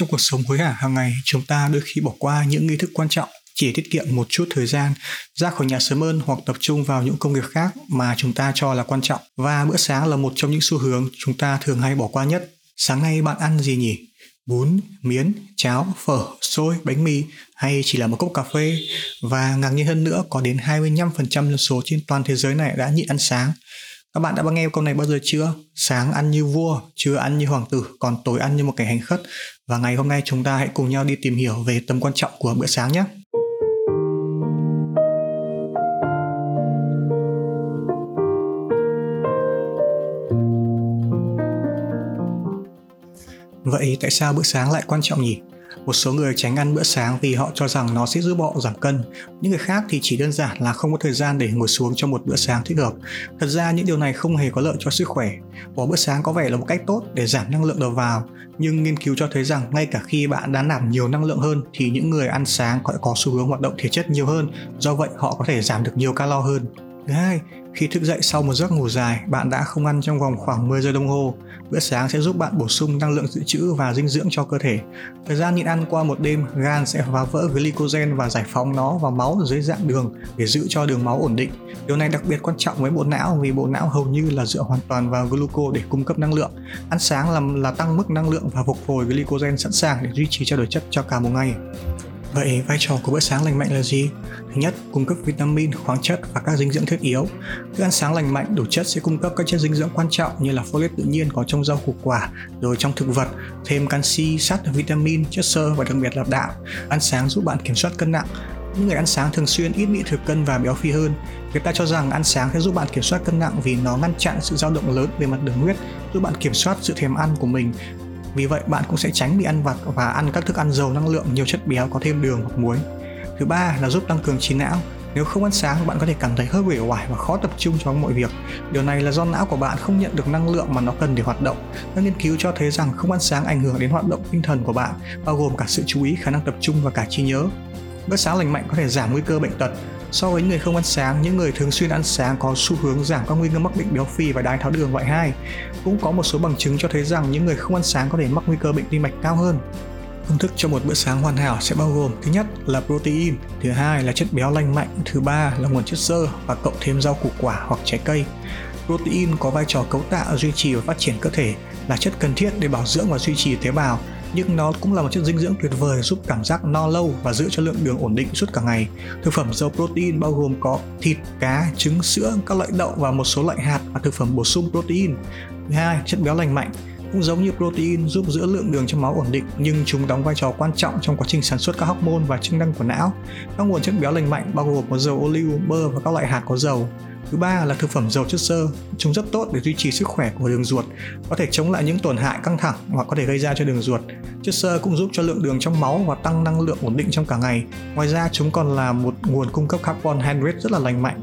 Trong cuộc sống hối hả hàng ngày, chúng ta đôi khi bỏ qua những nghi thức quan trọng chỉ tiết kiệm một chút thời gian ra khỏi nhà sớm hơn hoặc tập trung vào những công việc khác mà chúng ta cho là quan trọng. Và bữa sáng là một trong những xu hướng chúng ta thường hay bỏ qua nhất. Sáng nay bạn ăn gì nhỉ? Bún miến cháo phở xôi bánh mì hay chỉ là một cốc cà phê? Và ngạc nhiên hơn nữa có đến 25% dân số trên toàn thế giới này đã nhịn ăn sáng các bạn đã nghe câu này bao giờ chưa? Sáng ăn như vua, trưa ăn như hoàng tử, còn tối ăn như một kẻ hành khất. Và ngày hôm nay chúng ta hãy cùng nhau đi tìm hiểu về tầm quan trọng của bữa sáng nhé. Vậy tại sao bữa sáng lại quan trọng nhỉ? Một số người tránh ăn bữa sáng vì họ cho rằng nó sẽ giúp họ giảm cân. Những người khác thì chỉ đơn giản là không có thời gian để ngồi xuống cho một bữa sáng thích hợp. Thật ra những điều này không hề có lợi cho sức khỏe. Bỏ bữa sáng có vẻ là một cách tốt để giảm năng lượng đầu vào, nhưng nghiên cứu cho thấy rằng ngay cả khi bạn đã nạp nhiều năng lượng hơn thì những người ăn sáng có có xu hướng hoạt động thể chất nhiều hơn, do vậy họ có thể giảm được nhiều calo hơn. Thứ hai, khi thức dậy sau một giấc ngủ dài, bạn đã không ăn trong vòng khoảng 10 giờ đồng hồ. Bữa sáng sẽ giúp bạn bổ sung năng lượng dự trữ và dinh dưỡng cho cơ thể. Thời gian nhịn ăn qua một đêm, gan sẽ phá vỡ glycogen và giải phóng nó vào máu dưới dạng đường để giữ cho đường máu ổn định. Điều này đặc biệt quan trọng với bộ não vì bộ não hầu như là dựa hoàn toàn vào gluco để cung cấp năng lượng. Ăn sáng làm là tăng mức năng lượng và phục hồi glycogen sẵn sàng để duy trì trao đổi chất cho cả một ngày. Vậy vai trò của bữa sáng lành mạnh là gì? Thứ nhất, cung cấp vitamin, khoáng chất và các dinh dưỡng thiết yếu. Thức ăn sáng lành mạnh đủ chất sẽ cung cấp các chất dinh dưỡng quan trọng như là folate tự nhiên có trong rau củ quả, rồi trong thực vật, thêm canxi, sắt, vitamin, chất xơ và đặc biệt là đạm. Ăn sáng giúp bạn kiểm soát cân nặng. Những người ăn sáng thường xuyên ít bị thừa cân và béo phì hơn. Người ta cho rằng ăn sáng sẽ giúp bạn kiểm soát cân nặng vì nó ngăn chặn sự dao động lớn về mặt đường huyết, giúp bạn kiểm soát sự thèm ăn của mình vì vậy bạn cũng sẽ tránh bị ăn vặt và ăn các thức ăn giàu năng lượng nhiều chất béo có thêm đường hoặc muối. Thứ ba là giúp tăng cường trí não. Nếu không ăn sáng, bạn có thể cảm thấy hơi uể oải và khó tập trung cho mọi việc. Điều này là do não của bạn không nhận được năng lượng mà nó cần để hoạt động. Các nghiên cứu cho thấy rằng không ăn sáng ảnh hưởng đến hoạt động tinh thần của bạn, bao gồm cả sự chú ý, khả năng tập trung và cả trí nhớ. Bữa sáng lành mạnh có thể giảm nguy cơ bệnh tật, So với người không ăn sáng, những người thường xuyên ăn sáng có xu hướng giảm các nguy cơ mắc bệnh béo phì và đái tháo đường loại 2. Cũng có một số bằng chứng cho thấy rằng những người không ăn sáng có thể mắc nguy cơ bệnh tim mạch cao hơn. Công thức cho một bữa sáng hoàn hảo sẽ bao gồm thứ nhất là protein, thứ hai là chất béo lành mạnh, thứ ba là nguồn chất xơ và cộng thêm rau củ quả hoặc trái cây. Protein có vai trò cấu tạo duy trì và phát triển cơ thể, là chất cần thiết để bảo dưỡng và duy trì tế bào, nhưng nó cũng là một chất dinh dưỡng tuyệt vời giúp cảm giác no lâu và giữ cho lượng đường ổn định suốt cả ngày. Thực phẩm giàu protein bao gồm có thịt, cá, trứng, sữa, các loại đậu và một số loại hạt và thực phẩm bổ sung protein. Thứ hai, chất béo lành mạnh cũng giống như protein giúp giữ lượng đường trong máu ổn định nhưng chúng đóng vai trò quan trọng trong quá trình sản xuất các hormone và chức năng của não. Các nguồn chất béo lành mạnh bao gồm có dầu ô liu, bơ và các loại hạt có dầu. Thứ ba là thực phẩm giàu chất xơ. Chúng rất tốt để duy trì sức khỏe của đường ruột, có thể chống lại những tổn hại căng thẳng hoặc có thể gây ra cho đường ruột. Chất xơ cũng giúp cho lượng đường trong máu và tăng năng lượng ổn định trong cả ngày. Ngoài ra chúng còn là một nguồn cung cấp carbon hydrate rất là lành mạnh.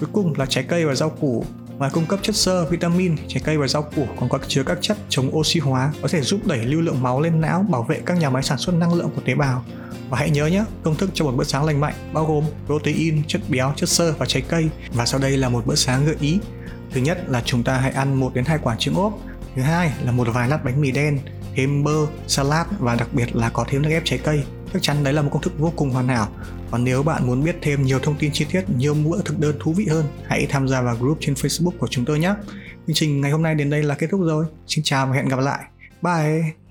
Cuối cùng là trái cây và rau củ. Ngoài cung cấp chất xơ, vitamin, trái cây và rau củ còn có chứa các chất chống oxy hóa có thể giúp đẩy lưu lượng máu lên não, bảo vệ các nhà máy sản xuất năng lượng của tế bào. Và hãy nhớ nhé, công thức cho một bữa sáng lành mạnh bao gồm protein, chất béo, chất xơ và trái cây. Và sau đây là một bữa sáng gợi ý. Thứ nhất là chúng ta hãy ăn 1 đến 2 quả trứng ốp. Thứ hai là một vài lát bánh mì đen, thêm bơ, salad và đặc biệt là có thêm nước ép trái cây. Chắc chắn đấy là một công thức vô cùng hoàn hảo. còn nếu bạn muốn biết thêm nhiều thông tin chi tiết, nhiều bữa thực đơn thú vị hơn, hãy tham gia vào group trên Facebook của chúng tôi nhé. Chương trình ngày hôm nay đến đây là kết thúc rồi. Xin chào và hẹn gặp lại. Bye!